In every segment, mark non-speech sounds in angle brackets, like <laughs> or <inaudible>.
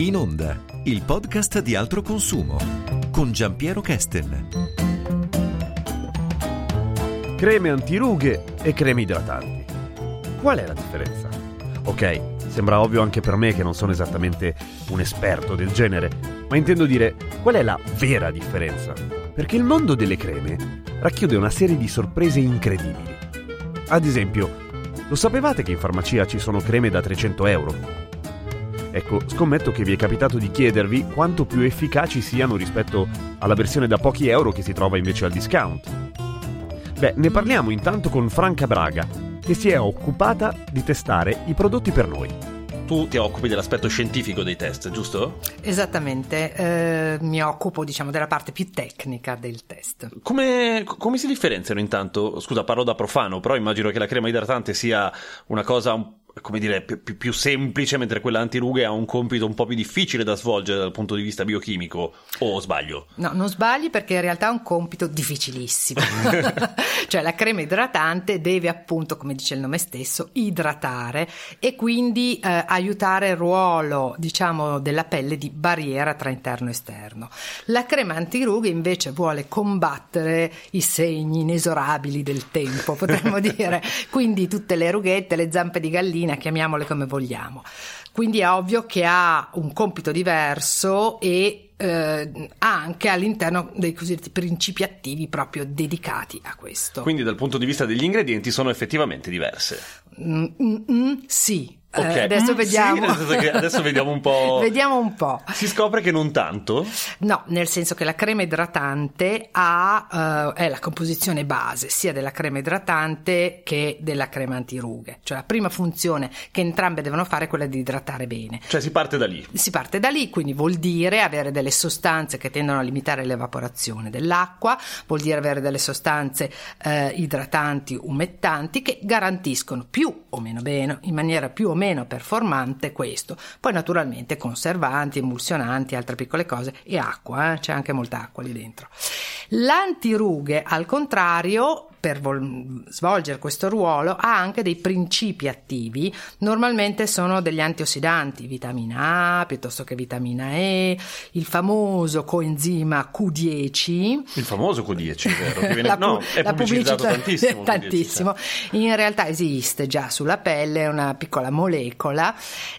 In onda, il podcast di altro consumo con Giampiero Kesten. Creme antirughe e creme idratanti. Qual è la differenza? Ok, sembra ovvio anche per me che non sono esattamente un esperto del genere, ma intendo dire qual è la vera differenza? Perché il mondo delle creme racchiude una serie di sorprese incredibili. Ad esempio, lo sapevate che in farmacia ci sono creme da 300 euro? Ecco, scommetto che vi è capitato di chiedervi quanto più efficaci siano rispetto alla versione da pochi euro che si trova invece al discount. Beh, ne parliamo intanto con Franca Braga, che si è occupata di testare i prodotti per noi. Tu ti occupi dell'aspetto scientifico dei test, giusto? Esattamente, eh, mi occupo diciamo della parte più tecnica del test. Come, come, si differenziano intanto? Scusa, parlo da profano, però immagino che la crema idratante sia una cosa un come dire, più, più, semplice, mentre quella antirughe ha un compito un po' più difficile da svolgere dal punto di vista biochimico, o sbaglio? No, non sbagli perché in realtà è un compito difficilissimo. <laughs> cioè la crema idratante deve appunto, come dice il nome stesso, idratare e quindi eh, aiutare il ruolo, diciamo, della pelle di barriera tra interno e esterno. La crema antirughe invece vuole combattere i segni inesorabili del tempo, potremmo <laughs> dire, quindi tutte le rughette, le zampe di gallina, bambina, chiamiamole come vogliamo. Quindi è ovvio che ha un compito diverso e eh, anche all'interno dei cosiddetti principi attivi proprio dedicati a questo. Quindi dal punto di vista degli ingredienti sono effettivamente diverse. Mm, mm, mm, sì, Okay. Eh, adesso, mm, vediamo. Sì, adesso vediamo un po'. <laughs> vediamo un po'. Si scopre che non tanto? No, nel senso che la crema idratante ha, uh, è la composizione base sia della crema idratante che della crema antirughe. Cioè la prima funzione che entrambe devono fare è quella di idratare bene. Cioè si parte da lì? Si parte da lì, quindi vuol dire avere delle sostanze che tendono a limitare l'evaporazione dell'acqua, vuol dire avere delle sostanze uh, idratanti, umettanti che garantiscono più o meno bene, in maniera più o meno meno performante questo. Poi naturalmente conservanti, emulsionanti, altre piccole cose e acqua, eh? c'è anche molta acqua lì dentro. L'antirughe, al contrario, per vol- svolgere questo ruolo ha anche dei principi attivi, normalmente sono degli antiossidanti, vitamina A piuttosto che vitamina E, il famoso coenzima Q10. Il famoso Q10, vero? Che viene, la, no, è la pubblicizzato tantissimo. <laughs> tantissimo. In realtà esiste già sulla pelle, è una piccola molecola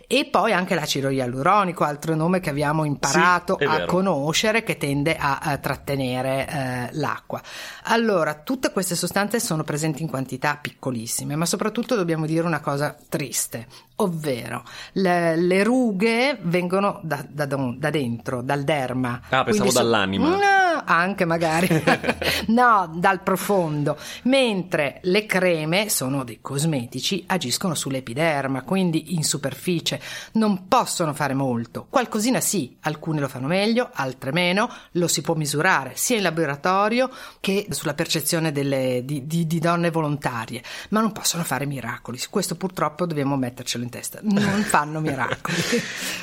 e poi anche l'acido ialuronico, altro nome che abbiamo imparato sì, a conoscere che tende a, a trattenere eh, l'acqua. Allora, tutte queste sostanze sostanze sono presenti in quantità piccolissime, ma soprattutto dobbiamo dire una cosa triste, ovvero le, le rughe vengono da, da, da, dentro, dal derma. Ah, pensavo so, dall'anima. No, anche magari. <laughs> no, dal profondo. Mentre le creme sono dei cosmetici, agiscono sull'epiderma, quindi in superficie. Non possono fare molto. Qualcosina sì, alcune lo fanno meglio, altre meno, lo si può misurare sia in laboratorio che sulla percezione delle, di, di, di, donne volontarie, ma non possono fare miracoli. Questo purtroppo dobbiamo mettercelo in testa. Non <laughs> fanno miracoli.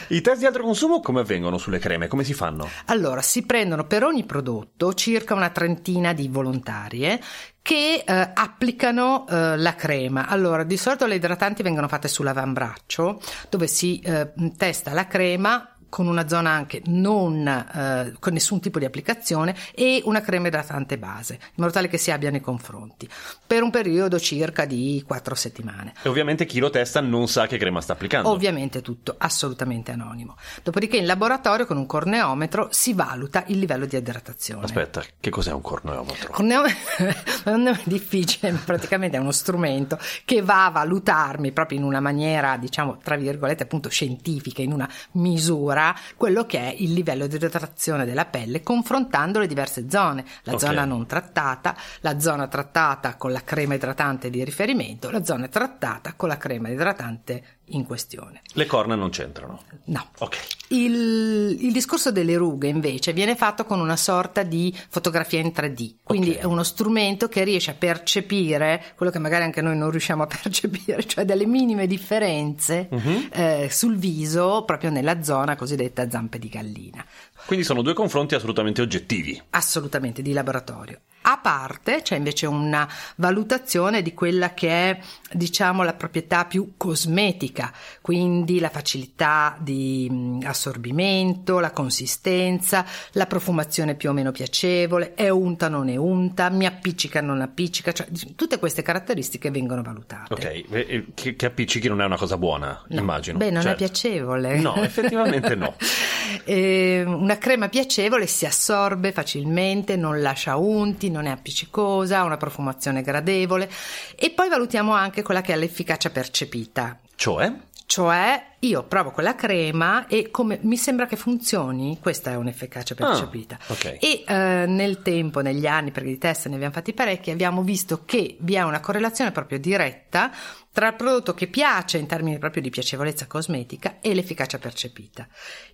I test di altro consumo come avvengono sulle creme? Come si fanno? Allora, si prendono per ogni prodotto circa una trentina di volontarie che eh, applicano eh, la crema. Allora, di solito le idratanti vengono fatte sull'avambraccio, dove si eh, testa la crema con una zona anche non eh, con nessun tipo di applicazione e una crema idratante base, in modo tale che si abbiano i confronti, per un periodo circa di 4 settimane. E ovviamente chi lo testa non sa che crema sta applicando. Ovviamente tutto assolutamente anonimo. Dopodiché in laboratorio con un corneometro si valuta il livello di idratazione. Aspetta, che cos'è un corneometro? Corneometro <laughs> è un nome difficile, praticamente è uno strumento che va a valutarmi proprio in una maniera, diciamo, tra virgolette, appunto scientifica, in una misura misura quello che è il livello di idratazione della pelle confrontando le diverse zone, la okay. zona non trattata, la zona trattata con la crema idratante di riferimento, la zona trattata con la crema idratante in questione. Le corna non c'entrano? No. Ok. Il, il, discorso delle rughe invece viene fatto con una sorta di fotografia in 3D, quindi okay. è uno strumento che riesce a percepire quello che magari anche noi non riusciamo a <laughs> percepire, cioè delle minime differenze uh-huh. eh, sul viso proprio nella zona cosiddetta zampe di gallina. Quindi sono due confronti assolutamente oggettivi. Assolutamente, di laboratorio. A parte c'è invece una valutazione di quella che è, diciamo, la proprietà più cosmetica, quindi la facilità di assorbimento, la consistenza, la profumazione più o meno piacevole, è unta non è unta, mi appiccica non appiccica, cioè tutte queste caratteristiche vengono valutate. Ok, che, che appiccichi non è una cosa buona, no. immagino. Beh, non cioè... è piacevole. No, effettivamente no. <laughs> eh, una crema piacevole si assorbe facilmente, non lascia unti, non è appiccicosa, ha una profumazione gradevole e poi valutiamo anche quella che è l'efficacia percepita. Cioè? Cioè, io provo quella crema e come mi sembra che funzioni, questa è un'efficacia percepita. Ah, okay. E eh, nel tempo, negli anni, perché di test ne abbiamo fatti parecchi, abbiamo visto che vi è una correlazione proprio diretta tra il prodotto che piace in termini proprio di piacevolezza cosmetica e l'efficacia percepita.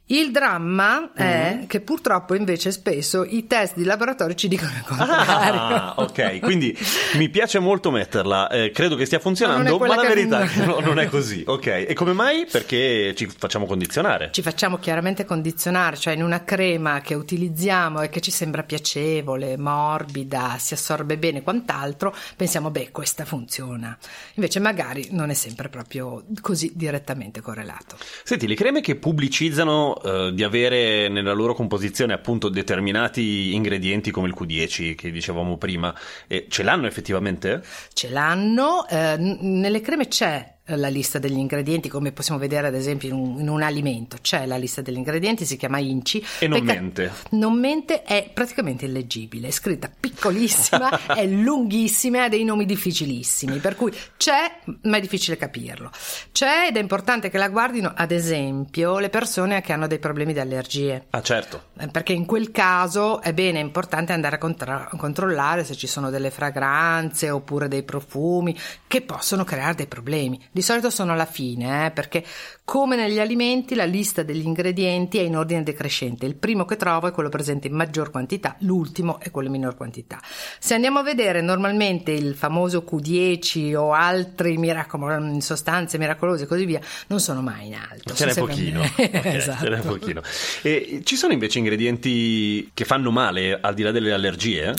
Il dramma è mm. che purtroppo invece spesso i test di laboratorio ci dicono il contrario. Ah, ok, quindi <laughs> mi piace molto metterla, eh, credo che stia funzionando, ma, ma la verità è che no, non è così. Ok, e come mai? Perché ci facciamo condizionare. Ci facciamo chiaramente condizionare, cioè in una crema che utilizziamo e che ci sembra piacevole, morbida, si assorbe bene, quant'altro, pensiamo, beh, questa funziona. Invece magari magari non è sempre proprio così direttamente correlato. Senti, le creme che pubblicizzano eh, di avere nella loro composizione appunto determinati ingredienti come il Q10 che dicevamo prima, eh, ce l'hanno effettivamente? Ce l'hanno, eh, nelle creme c'è la lista degli ingredienti, come possiamo vedere ad esempio in un, in un, alimento, c'è la lista degli ingredienti, si chiama INCI. E non mente. Non mente, è praticamente illeggibile, è scritta piccolissima, <laughs> è lunghissima, ha dei nomi difficilissimi, per cui c'è, ma è difficile capirlo. C'è ed è importante che la guardino, ad esempio, le persone che hanno dei problemi di allergie. Ah, certo. Eh, perché in quel caso è bene, è importante andare a, contra- a controllare se ci sono delle fragranze oppure dei profumi che possono creare dei problemi di solito sono alla fine, eh, perché come negli alimenti la lista degli ingredienti è in ordine decrescente. Il primo che trovo è quello presente in maggior quantità, l'ultimo è quello in minor quantità. Se andiamo a vedere normalmente il famoso Q10 o altri miracolo, sostanze miracolose e così via, non sono mai in alto. Ce n'è pochino. <laughs> okay, esatto. <laughs> Ce n'è pochino. E ci sono invece ingredienti che fanno male al di là delle allergie?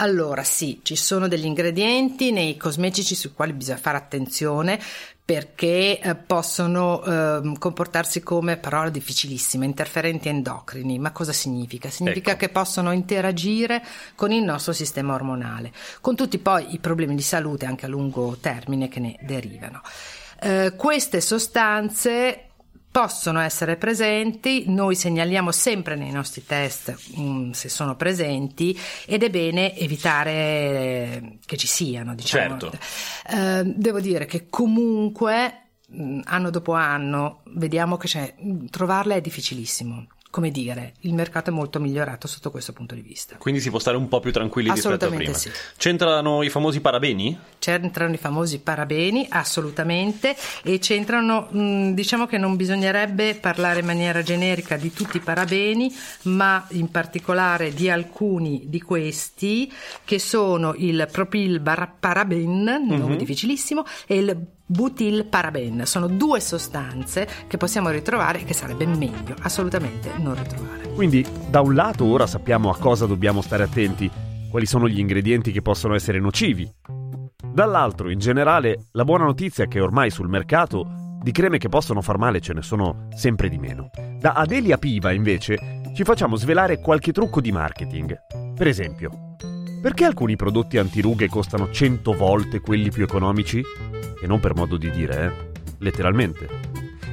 Allora sì, ci sono degli ingredienti nei cosmetici sui quali bisogna fare attenzione perché eh, possono eh, comportarsi come parola difficilissima, interferenti endocrini. Ma cosa significa? Significa ecco. che possono interagire con il nostro sistema ormonale, con tutti poi i problemi di salute anche a lungo termine che ne derivano. Eh, queste sostanze possono essere presenti, noi segnaliamo sempre nei nostri test um, se sono presenti ed è bene evitare che ci siano. Diciamo. Certo. Uh, devo dire che comunque um, anno dopo anno vediamo che trovarle è difficilissimo come dire, il mercato è molto migliorato sotto questo punto di vista. Quindi si può stare un po' più tranquilli rispetto a prima. Sì. C'entrano i famosi parabeni? C'entrano i famosi parabeni, assolutamente, e c'entrano, diciamo che non bisognerebbe parlare in maniera generica di tutti i parabeni, ma in particolare di alcuni di questi, che sono il propil paraben, nome mm-hmm. difficilissimo, e il butil paraben. Sono due sostanze che possiamo ritrovare e che sarebbe meglio assolutamente non ritrovare. Quindi, da un lato ora sappiamo a cosa dobbiamo stare attenti, quali sono gli ingredienti che possono essere nocivi. Dall'altro, in generale, la buona notizia è che ormai sul mercato di creme che possono far male ce ne sono sempre di meno. Da Adelia Piva, invece, ci facciamo svelare qualche trucco di marketing. Per esempio, perché alcuni prodotti antirughe costano 100 volte quelli più economici? E non per modo di dire, eh? Letteralmente.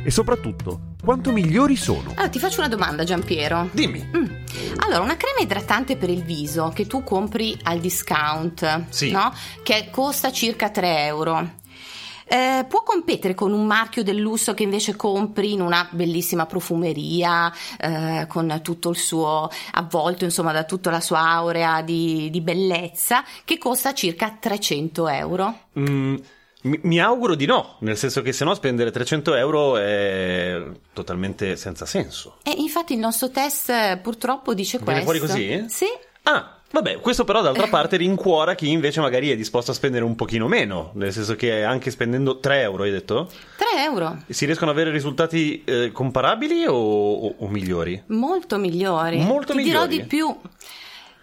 E soprattutto, quanto migliori sono? Allora, ti faccio una domanda, Giampiero. Dimmi. Mm. Allora, una crema idratante per il viso che tu compri al discount, sì. no? Che costa circa 3 euro. Eh, può competere con un marchio del lusso che invece compri in una bellissima profumeria eh, con tutto il suo avvolto, insomma, da tutta la sua aurea di, di bellezza, che costa circa 300 euro? Mm. Mi, auguro di no, nel senso che se no spendere 300 euro è totalmente senza senso. E infatti il nostro test eh, purtroppo dice Viene questo. fuori così? Sì. Ah, Vabbè, questo però d'altra parte rincuora chi invece magari è disposto a spendere un pochino meno, nel senso che anche spendendo 3 euro, hai detto? 3 euro. Si riescono ad avere risultati eh, comparabili o, o, o, migliori? Molto migliori. Molto Ti migliori. dirò di più.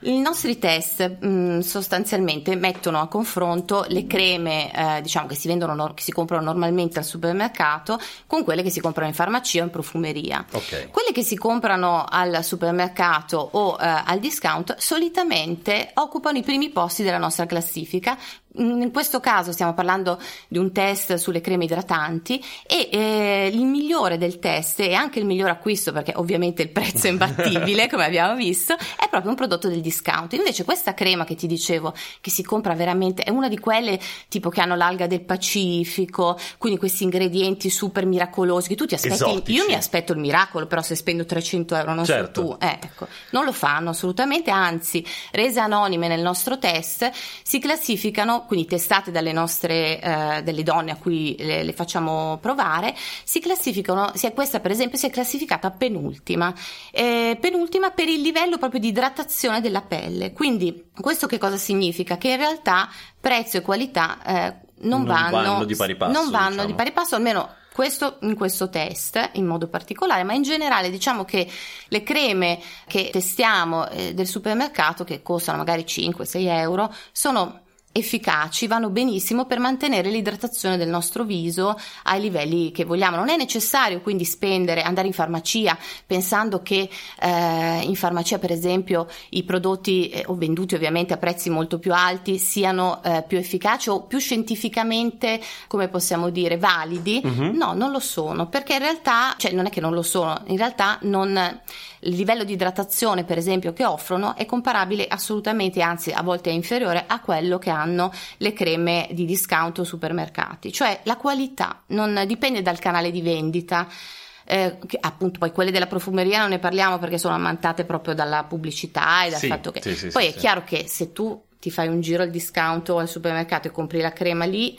I nostri test mh, mm, sostanzialmente mettono a confronto le creme eh, diciamo che si vendono che si comprano normalmente al supermercato con quelle che si comprano in farmacia o in profumeria. Okay. Quelle che si comprano al supermercato o eh, al discount solitamente occupano i primi posti della nostra classifica in questo caso stiamo parlando di un test sulle creme idratanti e eh, il migliore del test e anche il miglior acquisto perché ovviamente il prezzo è imbattibile <laughs> come abbiamo visto è proprio un prodotto del discount invece questa crema che ti dicevo che si compra veramente è una di quelle tipo che hanno l'alga del Pacifico quindi questi ingredienti super miracolosi che tu ti aspetti Esotici. io mi aspetto il miracolo però se spendo 300 euro non Certo. so tu eh, ecco non lo fanno assolutamente anzi rese anonime nel nostro test si classificano quindi testate dalle nostre eh, delle donne a cui le, le facciamo provare, si classificano, si questa per esempio si è classificata penultima, eh, penultima per il livello proprio di idratazione della pelle. Quindi questo che cosa significa? Che in realtà prezzo e qualità eh, non, Non vanno di pari passo, non vanno diciamo. di pari passo, almeno questo in questo test in modo particolare, ma in generale diciamo che le creme che testiamo eh, del supermercato, che costano magari 5-6 euro, sono efficaci, vanno benissimo per mantenere l'idratazione del nostro viso ai livelli che vogliamo. Non è necessario quindi spendere, andare in farmacia pensando che eh, in farmacia per esempio i prodotti eh, o venduti ovviamente a prezzi molto più alti siano eh, più efficaci o più scientificamente, come possiamo dire, validi. Mhm. No, non lo sono, perché in realtà, cioè non è che non lo sono, in realtà non, il livello di idratazione per esempio che offrono è comparabile assolutamente, anzi a volte è inferiore a quello che hanno le creme di discount o supermercati, cioè la qualità non dipende dal canale di vendita. eh, che appunto poi quelle della profumeria non ne parliamo perché sono ammantate proprio dalla pubblicità e dal Sì, fatto che sì, sì, poi è chiaro che se tu ti fai un giro al discount o al supermercato e compri la crema lì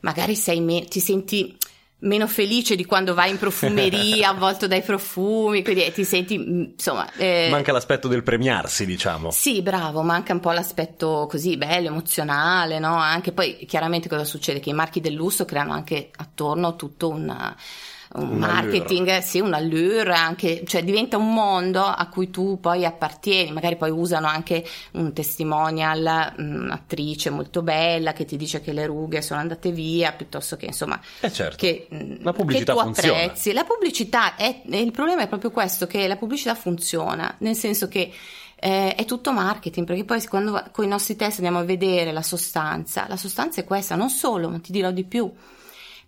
magari sei me- ti senti meno felice di quando vai in profumeria <laughs> avvolto dai profumi, quindi eh, ti senti mm, insomma eh, Manca l'aspetto del premiarsi, diciamo. sì, bravo, manca un po' l'aspetto così bello, emozionale, no? Anche poi chiaramente cosa succede? Che i marchi del lusso creano anche attorno tutto una- un Un marketing, sì, un allure, anche, cioè diventa un mondo a cui tu poi appartieni, magari poi usano anche un testimonial, mm, un'attrice molto bella che ti dice che le rughe sono andate via, piuttosto che insomma Eh certo. che, mm, La pubblicità che tu funziona. apprezzi. La pubblicità è, il problema è proprio questo, che la pubblicità funziona, nel senso che eh, è tutto marketing, perché poi quando con i nostri test andiamo a vedere la sostanza, la sostanza è questa, non solo, ma ti dirò di più.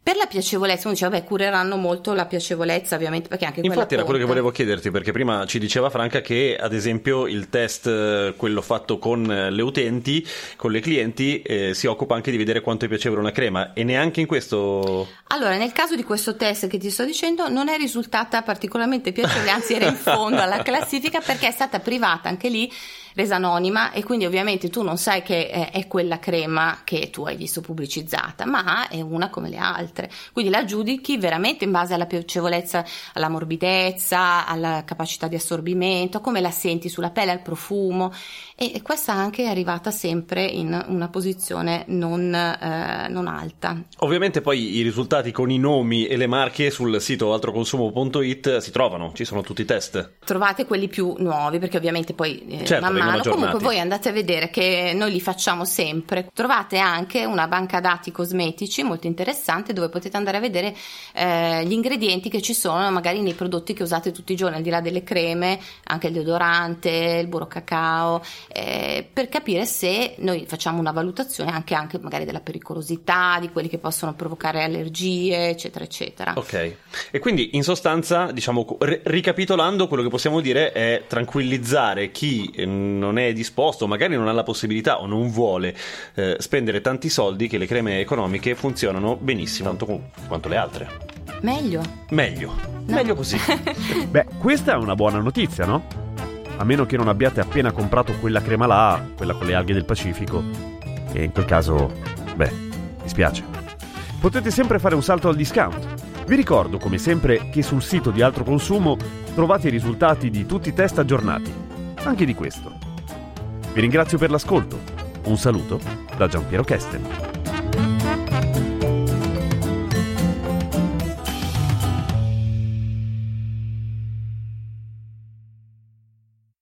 Per la piacevolezza, uno dice, vabbè, cureranno molto la piacevolezza, ovviamente, perché anche Infatti era quello che conta. volevo chiederti, perché prima ci diceva Franca che ad esempio il test, eh, quello fatto con eh, le utenti, con le clienti, eh, si occupa anche di vedere quanto è piacevole una crema e neanche in questo... Allora, nel caso di questo test che ti sto dicendo, non è risultata particolarmente piacevole, anzi era in fondo alla <laughs> classifica perché è stata privata anche lì, resa anonima e quindi ovviamente tu non sai che eh, è quella crema che tu hai visto pubblicizzata, ma è una come le altre. Quindi la giudichi veramente in base alla piacevolezza, alla morbidezza, alla capacità di assorbimento, come la senti sulla pelle, al profumo e, questa anche è arrivata sempre in una posizione non, eh, non alta. Ovviamente poi i risultati con i nomi e le marche sul sito altroconsumo.it si trovano, ci sono tutti i test. trovate quelli più nuovi perché ovviamente poi eh, Certo, man mano aggiornati. comunque voi andate a vedere che noi li facciamo sempre trovate anche una banca dati cosmetici molto interessante dove potete andare a vedere eh, gli ingredienti che ci sono magari nei prodotti che usate tutti i giorni al di là delle creme anche il deodorante il burro cacao eh, per capire se noi facciamo una valutazione anche, anche magari della pericolosità di quelli che possono provocare allergie eccetera eccetera Ok, e quindi in sostanza, diciamo, ri- ricapitolando, quello che possiamo dire è tranquillizzare chi eh, non è disposto, magari non ha la possibilità o non vuole eh, spendere tanti soldi, che le creme economiche funzionano benissimo, tanto com- quanto le altre. meglio Meglio, meglio così. <laughs> Beh, questa è una buona notizia, no? A meno che non abbiate appena comprato quella crema là, quella con le alghe del Pacifico. E in quel caso, beh, mi spiace. Potete sempre fare un salto al discount. Vi ricordo, come sempre, che sul sito di Altro Consumo trovate i risultati di tutti i test aggiornati, anche di questo. Vi ringrazio per l'ascolto. Un saluto da Giampiero Kesten.